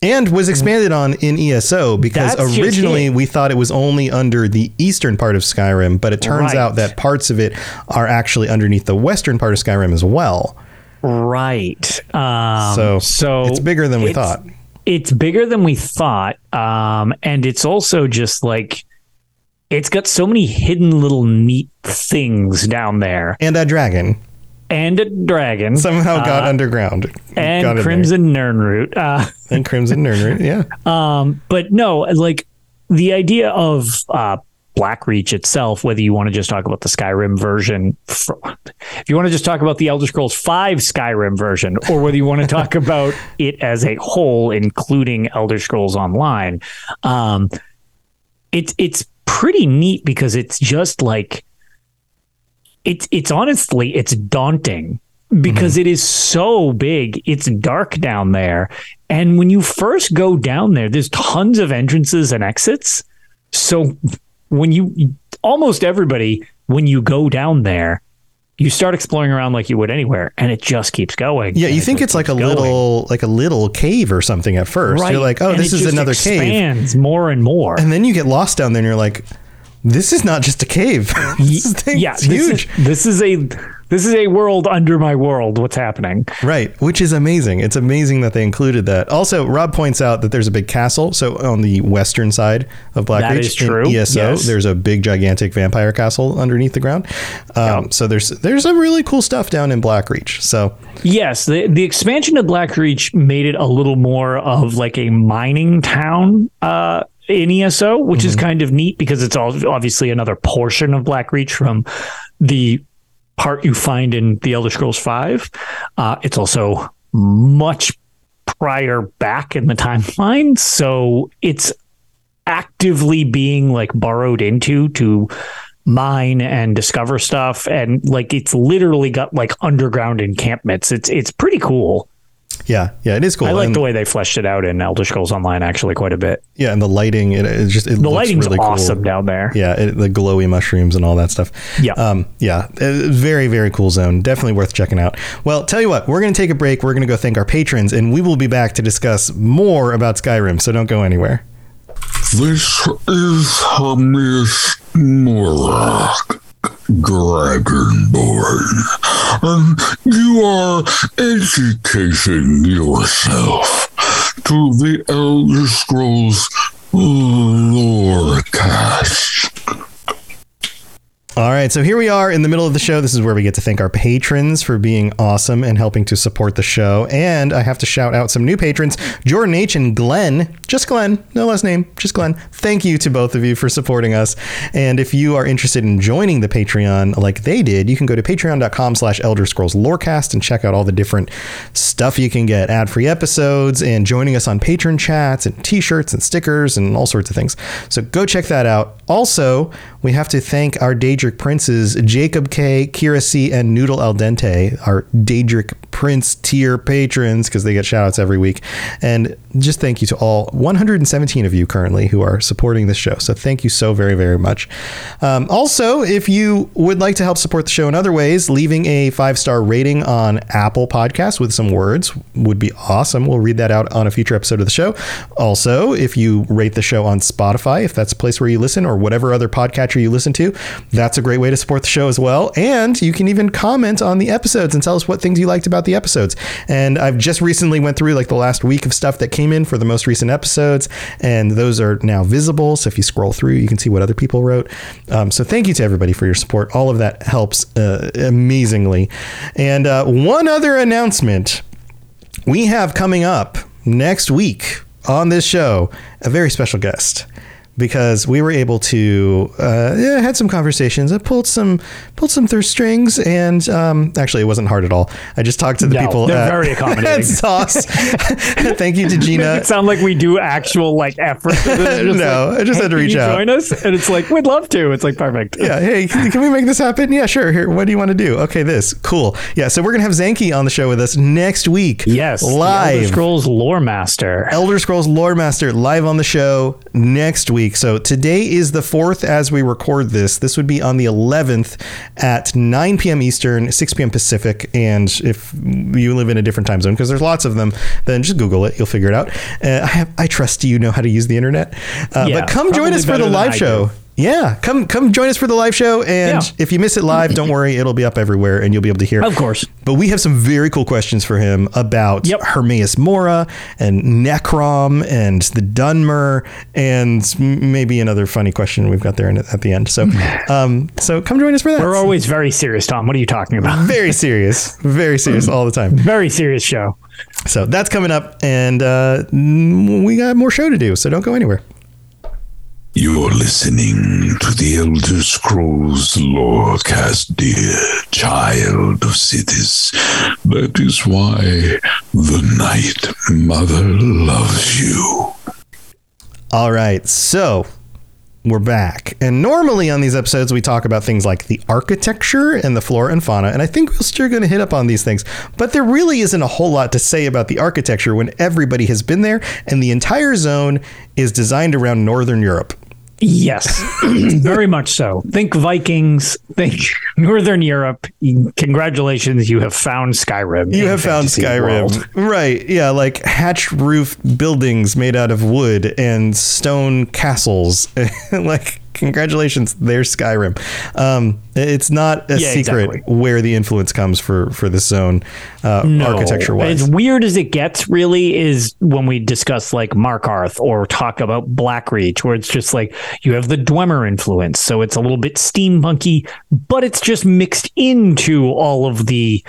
and was expanded on in ESO because That's originally we thought it was only under the eastern part of Skyrim, but it turns Right. out that parts of it are actually underneath the western part of Skyrim as well. right. Um, So, so it's bigger than we it's- thought. It's bigger than we thought, um, and it's also just like it's got so many hidden little neat things down there, And a dragon and a dragon somehow got underground. and there. Crimson Nirnroot. Uh, and Crimson Nirnroot. Yeah. Um, but no, like the idea of uh, Blackreach itself, whether you want to just talk about the Skyrim version, if you want to just talk about the Elder Scrolls Five Skyrim version, or whether you want to talk about it as a whole, including Elder Scrolls Online, um, it's it's pretty neat because it's just like it's it's honestly it's daunting because mm-hmm. it is so big. It's dark down there. And when you first go down there, there's tons of entrances and exits. So when you almost everybody, when you go down there, you start exploring around like you would anywhere, and it just keeps going. Yeah, you think it's like a going. little like a little cave or something at first. right. You're like, oh, And this is another cave. It expands more and more. And then you get lost down there and you're like, this is not just a cave. this thing yeah, is this huge. Is, this is a this is a world under my world. What's happening? Right, which is amazing. It's amazing that they included that. Also, Rob points out that there's a big castle. So on the western side of Blackreach, That is true, ESO, yes. there's a big gigantic vampire castle underneath the ground. Um, So there's there's some really cool stuff down in Blackreach. So Yes, the the expansion of Blackreach made it a little more of like a mining town uh, in ESO, which is kind of neat because it's all obviously another portion of Blackreach from the part you find in the Elder Scrolls Five. Uh, it's also much prior back in the timeline, so it's actively being like borrowed into to mine and discover stuff and like it's literally got like underground encampments. It's it's pretty cool yeah, yeah, it is cool. i like and, the way they fleshed it out in elder scrolls online actually quite a bit yeah, and the lighting, it, it just it the looks lighting's really awesome cool. down there Yeah, it, the glowy mushrooms and all that stuff. Yeah. Um, yeah. uh, Very, very cool zone. Definitely worth checking out. Well, tell you what, we're going to take a break. We're going to go thank our patrons, and we will be back to discuss more about Skyrim. So don't go anywhere. This is Hermaeus Mora, Dragonborn, and you are educating yourself to the Elder Scrolls Lorecast. All right, so here we are in the middle of the show. This is where we get to thank our patrons for being awesome and helping to support the show. And I have to shout out some new patrons Jordan H. and Glenn. Just Glenn, no last name, just Glenn. Thank you to both of you for supporting us. And if you are interested in joining the Patreon like they did, you can go to patreon.com slash Elder Scrolls Lorecast and check out all the different stuff you can get ad free episodes and joining us on patron chats and t shirts and stickers and all sorts of things. So go check that out. Also, we have to thank our Daedric princes, Jacob K, Kira C, and Noodle Al Dente, our Daedric Prince tier patrons, because they get shout outs every week. And just thank you to all 117 of you currently who are supporting this show. So thank you so very, very much. Um, also, if you would like to help support the show in other ways, leaving a five star rating on Apple Podcasts with some words would be awesome. We'll read that out on a future episode of the show. Also, if you rate the show on Spotify, if that's a place where you listen, or whatever other podcatcher you listen to, that's a great way to support the show as well. And you can even comment on the episodes and tell us what things you liked about the episodes. And I've just recently went through like the last week of stuff that came in for the most recent episodes, and those are now visible. So if you scroll through, you can see what other people wrote. Um, so thank you to everybody for your support. All of that helps uh, amazingly. And uh, one other announcement we have coming up next week on this show a very special guest because we were able to uh, yeah, had some conversations. I pulled some pulled some through strings, and um, actually, it wasn't hard at all. I just talked to the No, people they're at, very accommodating. Sauce. Thank you to Make Gina. it sound like we do actual like effort. No, I just had to "Hey, reach you out." Join us, and it's like we'd love to. It's like perfect. yeah, hey, can can we make this happen? Yeah, sure. Here, what do you want to do? Okay, this cool. Yeah, so we're gonna have Zanky on the show with us next week. Yes, the Elder live. Scrolls Lore Master. Elder Scrolls Lore Master live on the show next week. So today is the 4th as we record this. This would be on the 11th at 9 p.m. Eastern, 6 p.m. Pacific. And if you live in a different time zone, because there's lots of them, then just Google it. You'll figure it out. Uh, I, have, I trust you know how to use the internet. Uh, Yeah, but come join us for the live show. Yeah, come come join us for the live show. And Yeah. if you miss it live, don't worry, it'll be up everywhere and you'll be able to hear. Of course. But we have some very cool questions for him about Yep. Hermaeus Mora and Necrom and the Dunmer and maybe another funny question we've got there in, at the end. So, um, so come join us for that. We're always very serious, Tom. What are you talking about? very serious, very serious all the time. Very serious show. So that's coming up, and uh, we got more show to do. So don't go anywhere. You're listening to the Elder Scrolls Lorecast, dear child of cities. That is why the Night Mother loves you. All right, so we're back. And normally on these episodes, we talk about things like the architecture and the flora and fauna. And I think we're still going to hit up on these things. But there really isn't a whole lot to say about the architecture when everybody has been there and the entire zone is designed around Northern Europe. Yes, very much so. Think Vikings, think Northern Europe. Congratulations, you have found Skyrim. You have found Skyrim. World. Right. Yeah, like hatch roof buildings made out of wood and stone castles. like congratulations, there's Skyrim. Um, it's not a Yeah, secret exactly. where the influence comes for for this zone uh, No. architecture wise. As weird as it gets, really, is when we discuss like Markarth or talk about Blackreach, where it's just like you have the Dwemer influence. So it's a little bit steampunky, but it's just mixed into all of the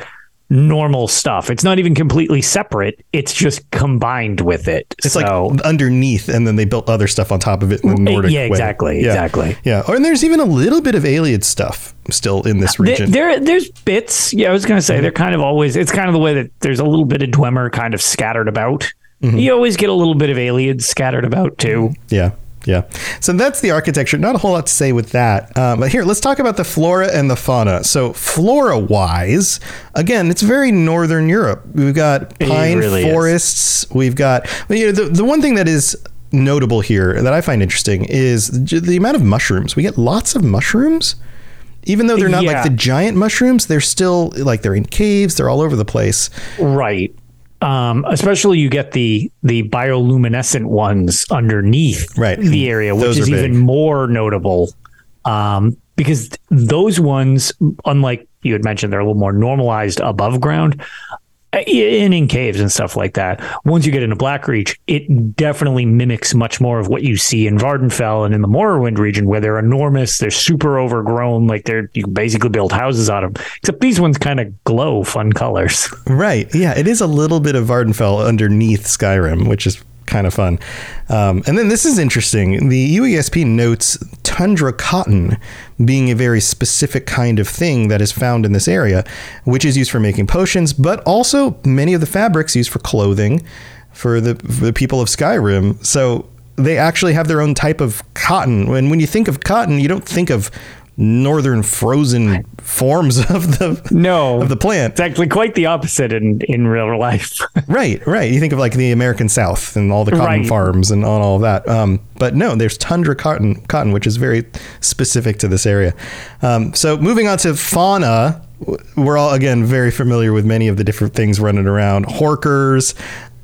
normal stuff. It's not even completely separate. It's just combined with it. It's so, like underneath, and then they built other stuff on top of it in the Nordic yeah, exactly, Yeah. exactly. Yeah, or and there's even a little bit of alien stuff still in this uh, region. there, there's bits. Yeah, I was going to say they're kind of always. It's kind of the way that there's a little bit of Dwemer kind of scattered about. Mm-hmm. You always get a little bit of aliens scattered about too. Yeah. Yeah. So that's the architecture. Not a whole lot to say with that. Um, but here, let's talk about the flora and the fauna. So, flora wise, again, it's very northern Europe. We've got pine really is. forests. We've got, you know, the, the one thing that is notable here that I find interesting is the amount of mushrooms. We get lots of mushrooms. Even though they're not Yeah. like the giant mushrooms, they're still like they're in caves, they're all over the place. Right. Um, especially you get the the bioluminescent ones underneath Right. the area, which Those is even more notable. Um, because those ones, unlike you had mentioned, they're a little more normalized above ground. And in caves and stuff like that. Once you get into Blackreach, it definitely mimics much more of what you see in Vvardenfell and in the Morrowind region, where they're enormous, they're super overgrown, like they're you can basically build houses out of them. Except these ones kind of glow fun colors. Right. Yeah, it is a little bit of Vvardenfell underneath Skyrim, which is kind of fun. Um, and then this is interesting. The UESP notes tundra cotton being a very specific kind of thing that is found in this area, which is used for making potions, but also many of the fabrics used for clothing for the, for the people of Skyrim. So they actually have their own type of cotton. And when you think of cotton, you don't think of northern frozen forms of the No, of the plant. It's actually quite the opposite in in real life. Right, right. You think of like the American South and all the cotton Right. farms and all, all of that. Um, but no, there's tundra cotton, cotton, which is very specific to this area. Um, so moving on to fauna, we're all again very familiar with many of the different things running around: horkers,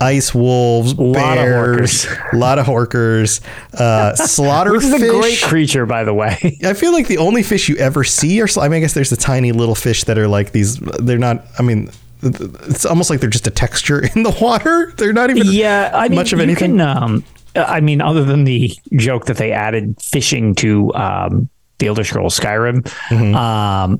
ice wolves, Lot of bears, a lot of horkers, uh, slaughter Which is a great creature, by the way. I feel like the only fish you ever see are. I mean, I guess there's the tiny little fish that are like these. They're not. I mean, it's almost like they're just a texture in the water. They're not even. yeah, I mean, much of you anything. Can, um, I mean, other than the joke that they added fishing to um, the Elder Scrolls Skyrim, Mm-hmm. um,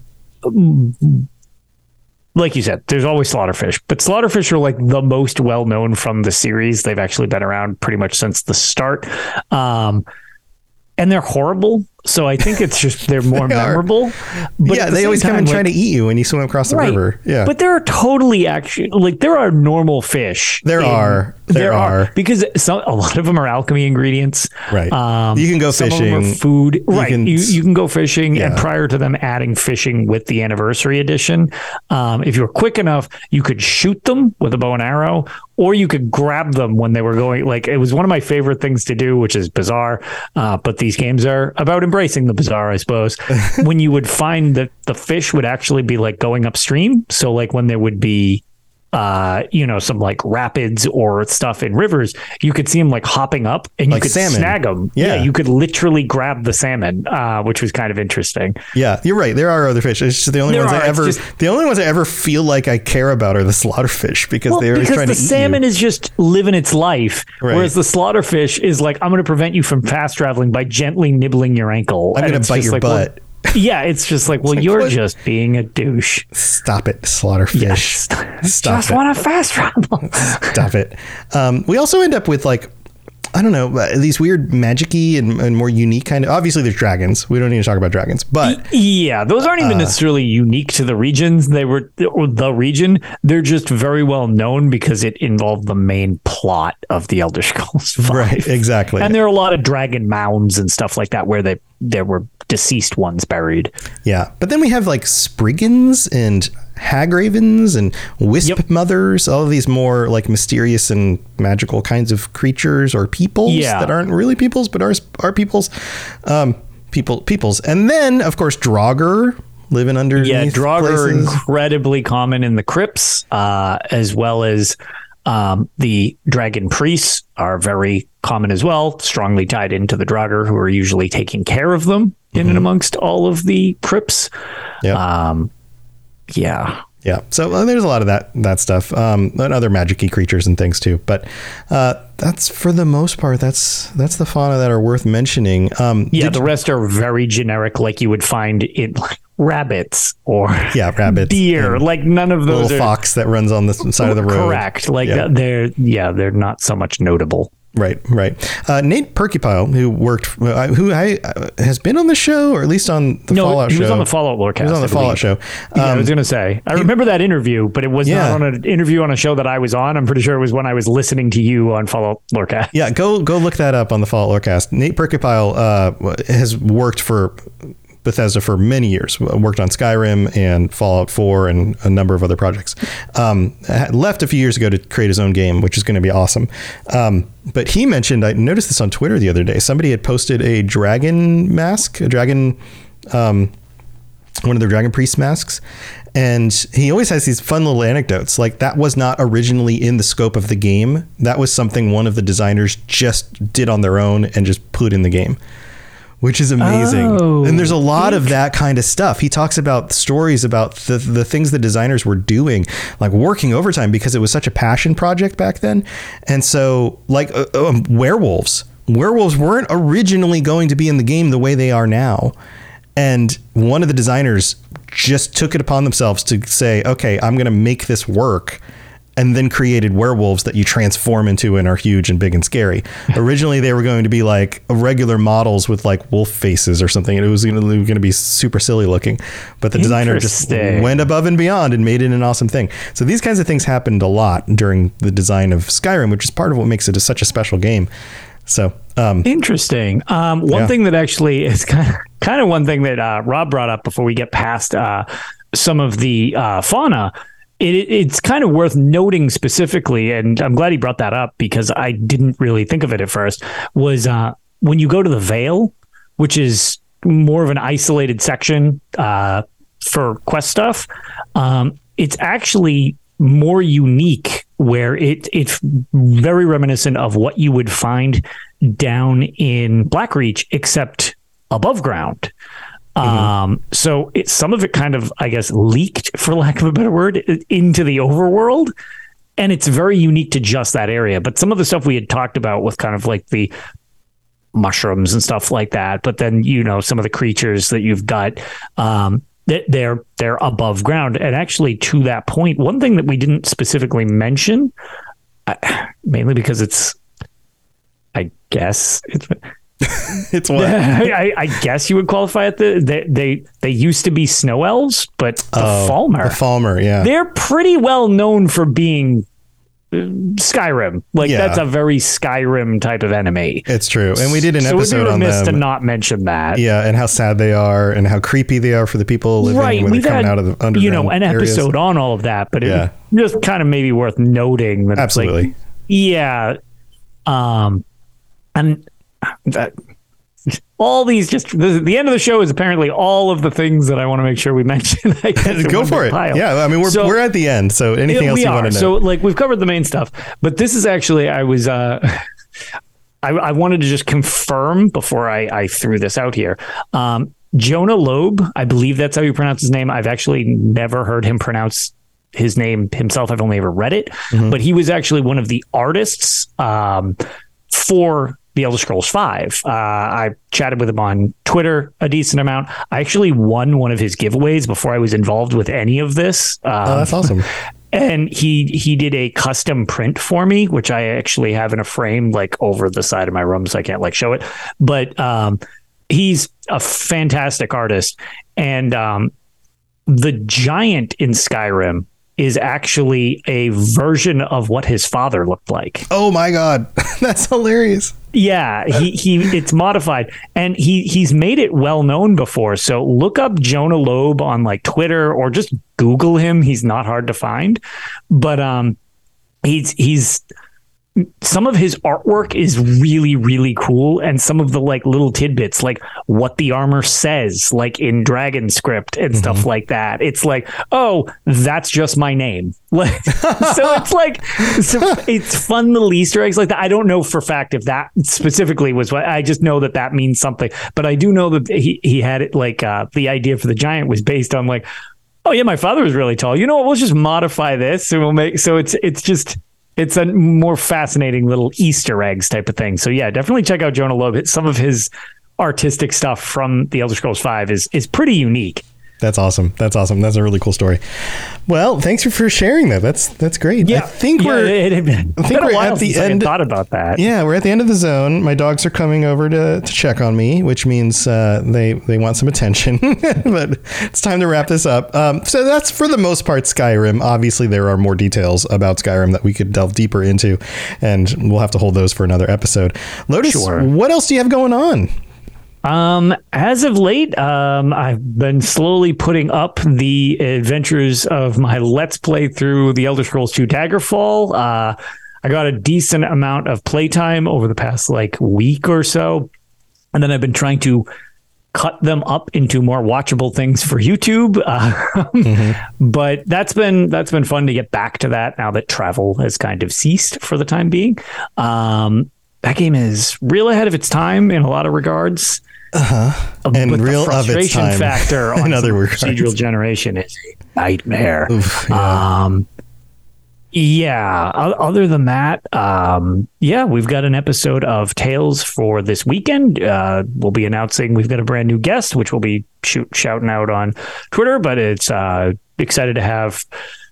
like you said, there's always slaughterfish, but slaughterfish are like the most well known from the series. They've actually been around pretty much since the start. Um, and they're horrible. So I think it's just they're more They memorable. But yeah, the they always come and like, try to eat you when you swim across the river. Yeah, But there are totally actually like there are normal fish. There in- are. There are. because some a lot of them are alchemy ingredients. Right. Um, You can go some of them are fishing. food. right. can you you can go fishing, and prior to them adding fishing with the anniversary edition, um, if you were quick enough, you could shoot them with a bow and arrow, or you could grab them when they were going. Like it was one of my favorite things to do, which is bizarre. Uh, but these games are about embracing the bizarre, I suppose. when you would find that the fish would actually be like going upstream, so like when there would be uh, you know, some like rapids or stuff in rivers, you could see them like hopping up and you Like could salmon. snag them. Yeah. you could literally grab the salmon, uh, which was kind of interesting. yeah, you're right. There are other fish. It's just the only There ones are, I ever. just- the only ones I ever feel like I care about are the slaughterfish because Well, they're because trying the to eat salmon is just living its life, Right. whereas the slaughterfish is like, I'm going to prevent you from fast traveling by gently nibbling your ankle. I'm gonna bite your like, well, butt. Yeah, it's just like, well, you're what? just being a douche. Stop it, slaughterfish. Yes. Stop just it. want to fast travel. Stop it. Um, we also end up with like. I don't know uh, these weird magicy and, and more unique kind of. Obviously, there's dragons. We don't need to talk about dragons, but Yeah, those aren't Uh, even necessarily unique to the regions. They were or the region. They're just very well known because it involved the main plot of the Elder Scrolls right, exactly. And there are a lot of dragon mounds and stuff like that where they there were deceased ones buried. Yeah, but then we have like Spriggans and hagravens and wisp yep. mothers, all of these more like mysterious and magical kinds of creatures or peoples yeah. that aren't really peoples but are are peoples. Um, people peoples, and then of course Draugr living under yeah Draugr are incredibly common in the crypts, uh, as well as um, the dragon priests are very common as well, strongly tied into the Draugr, who are usually taking care of them mm-hmm. in and amongst all of the crypts. Yeah. Um, yeah. Yeah. So uh, there's a lot of that that stuff, um, and other magicy creatures and things too. But uh, that's for the most part. That's that's the fauna that are worth mentioning. Um, yeah, the rest are very generic, like you would find in like rabbits or yeah, rabbits, deer. Like none of those. Little are, fox that runs on the side of the road. Correct. Like yeah. they're yeah, they're not so much notable. Right, right. Uh, Nate Purkeypile, who worked, uh, who I, uh, has been on the show, or at least on the no, Fallout he show. was on the Fallout Lorecast. He was on the Fallout show. Um, yeah, I was um, going to say, I he, remember that interview, but it was yeah. not on an interview on a show that I was on. I'm pretty sure it was when I was listening to you on Fallout Lorecast. Yeah, go go look that up on the Fallout Lorecast. Nate Purkeypile uh, has worked for Bethesda for many years. Worked on Skyrim and Fallout 4 and a number of other projects. Um, left a few years ago to create his own game, which is going to be awesome. Um, but he mentioned, I noticed this on Twitter the other day. Somebody had posted a dragon mask, a dragon, um, one of their dragon priest masks. And he always has these fun little anecdotes. Like that was not originally in the scope of the game. That was something one of the designers just did on their own and just put in the game which is amazing. Oh, and there's a lot of that kind of stuff. He talks about stories about the, the things the designers were doing, like working overtime because it was such a passion project back then. And so, like uh, um, werewolves, werewolves weren't originally going to be in the game the way they are now. And one of the designers just took it upon themselves to say, okay, I'm going to make this work and then created werewolves that you transform into and are huge and big and scary. Originally, they were going to be like regular models with like wolf faces or something, and it was going to be super silly looking. But the designer just went above and beyond and made it an awesome thing. So these kinds of things happened a lot during the design of Skyrim, which is part of what makes it a, such a special game. So um, interesting. Um, one yeah. thing that actually is kind of kind of one thing that uh, Rob brought up before we get past uh, some of the uh, fauna it, it's kind of worth noting specifically, and I'm glad he brought that up because I didn't really think of it at first. Was uh, when you go to the Vale, which is more of an isolated section uh, for quest stuff, um, it's actually more unique where it it's very reminiscent of what you would find down in Blackreach, except above ground. Mm-hmm. Um, so it, some of it kind of, I guess, leaked, for lack of a better word, into the overworld. And it's very unique to just that area. But some of the stuff we had talked about with kind of like the mushrooms and stuff like that. But then, you know, some of the creatures that you've got, um, that they're they're above ground. And actually, to that point, one thing that we didn't specifically mention, mainly because it's, I guess it's it's what I, I, guess you would qualify it. The, they, they they used to be snow elves, but the oh, Falmer, the Falmer, yeah, they're pretty well known for being uh, Skyrim. Like yeah. that's a very Skyrim type of enemy. It's true, and we did an so episode on them. to not mention that. Yeah, and how sad they are, and how creepy they are for the people living right. when We've they're coming had, out of the underground. You know, an areas. episode on all of that, but yeah. it just kind of maybe worth noting that. Absolutely. Like, yeah. Um, and that all these just the, the, end of the show is apparently all of the things that I want to make sure we mention. Go for it. Pile. Yeah, I mean we're so, we're at the end, so anything else you are. want to know? So like we've covered the main stuff, but this is actually I was uh I, I wanted to just confirm before I, I threw this out here. Um, Jonah Lobe, I believe that's how you pronounce his name. I've actually never heard him pronounce his name himself. I've only ever read it, mm-hmm. but he was actually one of the artists um, for the Elder Scrolls Five. Uh, I chatted with him on Twitter a decent amount. I actually won one of his giveaways before I was involved with any of this. Um, oh, that's awesome. And he he did a custom print for me, which I actually have in a frame like over the side of my room, so I can't like show it. But um, he's a fantastic artist, and um, the giant in Skyrim is actually a version of what his father looked like. Oh my god, that's hilarious. Yeah, he he it's modified and he he's made it well known before. So look up Jonah Lobe on like Twitter or just Google him. He's not hard to find, but um, he's he's some of his artwork is really really cool and some of the like little tidbits like what the armor says like in dragon script and mm-hmm. stuff like that. It's like oh that's just my name. Like so it's like so it's fun little easter eggs like that. I don't know for fact if that specifically was what i just know that that means something but i do know that he, he had it like uh, the idea for the giant was based on like oh yeah my father was really tall. You know what? We'll just modify this and we'll make so it's it's just it's a more fascinating little Easter eggs type of thing. So yeah, definitely check out Jonah Lobe. Some of his artistic stuff from the Elder Scrolls Five is is pretty unique. That's awesome. That's awesome. That's a really cool story. Well, thanks for, for sharing that. That's that's great. Yeah, I think yeah, we're it, it, it, I think we're at the end. thought about that. Yeah, we're at the end of the zone. My dogs are coming over to, to check on me, which means uh, they they want some attention. but it's time to wrap this up. Um, so that's for the most part Skyrim. Obviously, there are more details about Skyrim that we could delve deeper into, and we'll have to hold those for another episode. Lotus, sure. what else do you have going on? Um, as of late, um, I've been slowly putting up the adventures of my Let's Play through the Elder Scrolls 2 Daggerfall. Uh, I got a decent amount of playtime over the past like week or so. And then I've been trying to cut them up into more watchable things for YouTube. Uh, mm-hmm. But that's been that's been fun to get back to that now that travel has kind of ceased for the time being. Um, that game is real ahead of its time in a lot lot uh-huh. And real the frustration of its time. factor on in other procedural generation is a nightmare. Oof, yeah. Um, yeah. Other than that, um, yeah, we've got an episode of Tales for this weekend. Uh, we'll be announcing we've got a brand new guest, which we'll be shoot, shouting out on Twitter. But it's uh, excited to have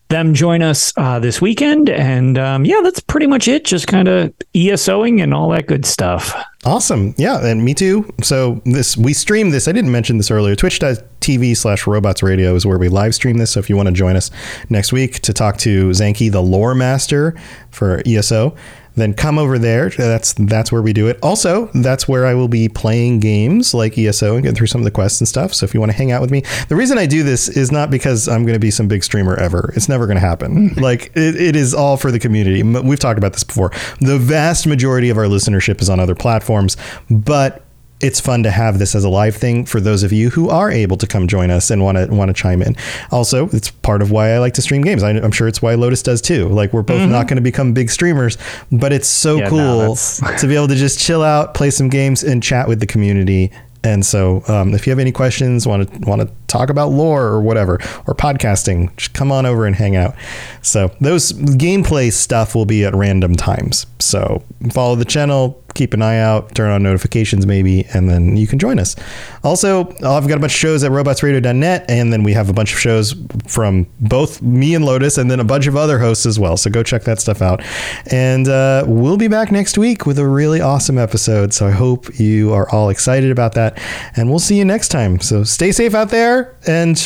them join us uh, this weekend. And um, yeah, that's pretty much it. Just kind of ESOing and all that good stuff. Awesome. Yeah, and me too. So this we stream this. I didn't mention this earlier. Twitch.tv slash robots radio is where we live stream this. So if you want to join us next week to talk to Zanky, the lore master for ESO, then come over there. That's that's where we do it. Also, that's where I will be playing games like ESO and getting through some of the quests and stuff. So if you want to hang out with me, the reason I do this is not because I'm going to be some big streamer ever. It's never going to happen. like it, it is all for the community. We've talked about this before. The vast majority of our listenership is on other platforms, but it's fun to have this as a live thing for those of you who are able to come join us and want to want to chime in. Also, it's part of why I like to stream games. I, am sure it's why Lotus does too. Like we're both mm-hmm. not going to become big streamers, but it's so yeah, cool no, to be able to just chill out, play some games, and chat with the community and so, um, if you have any questions, want to want to talk about lore or whatever, or podcasting, just come on over and hang out. So those gameplay stuff will be at random times. So follow the channel, keep an eye out, turn on notifications maybe, and then you can join us. Also, I've got a bunch of shows at robotsradio.net, and then we have a bunch of shows from both me and Lotus, and then a bunch of other hosts as well. So go check that stuff out. And uh, we'll be back next week with a really awesome episode. So I hope you are all excited about that, and we'll see you next time. So stay safe out there and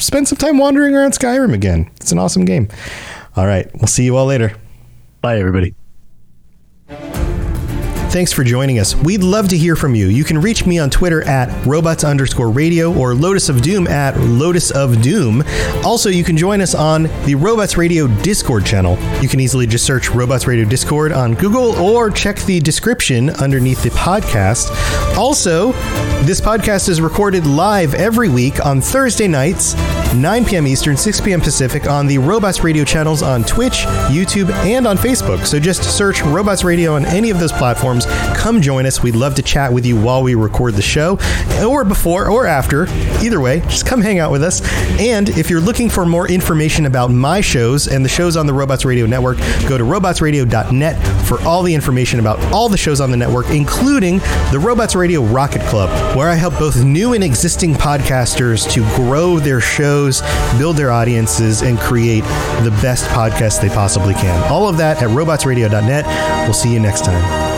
spend some time wandering around Skyrim again. It's an awesome game. All right, we'll see you all later. Bye, everybody. Thanks for joining us. We'd love to hear from you. You can reach me on Twitter at robots underscore radio or Lotus of Doom at Lotus of Doom. Also, you can join us on the Robots Radio Discord channel. You can easily just search Robots Radio Discord on Google or check the description underneath the podcast. Also, this podcast is recorded live every week on Thursday nights, 9 p.m. Eastern, 6 p.m. Pacific on the Robots Radio channels on Twitch, YouTube, and on Facebook. So just search Robots Radio on any of those platforms. Come join us. We'd love to chat with you while we record the show or before or after. Either way, just come hang out with us. And if you're looking for more information about my shows and the shows on the Robots Radio Network, go to robotsradio.net for all the information about all the shows on the network, including the Robots Radio Rocket Club, where I help both new and existing podcasters to grow their shows, build their audiences, and create the best podcast they possibly can. All of that at robotsradio.net. We'll see you next time.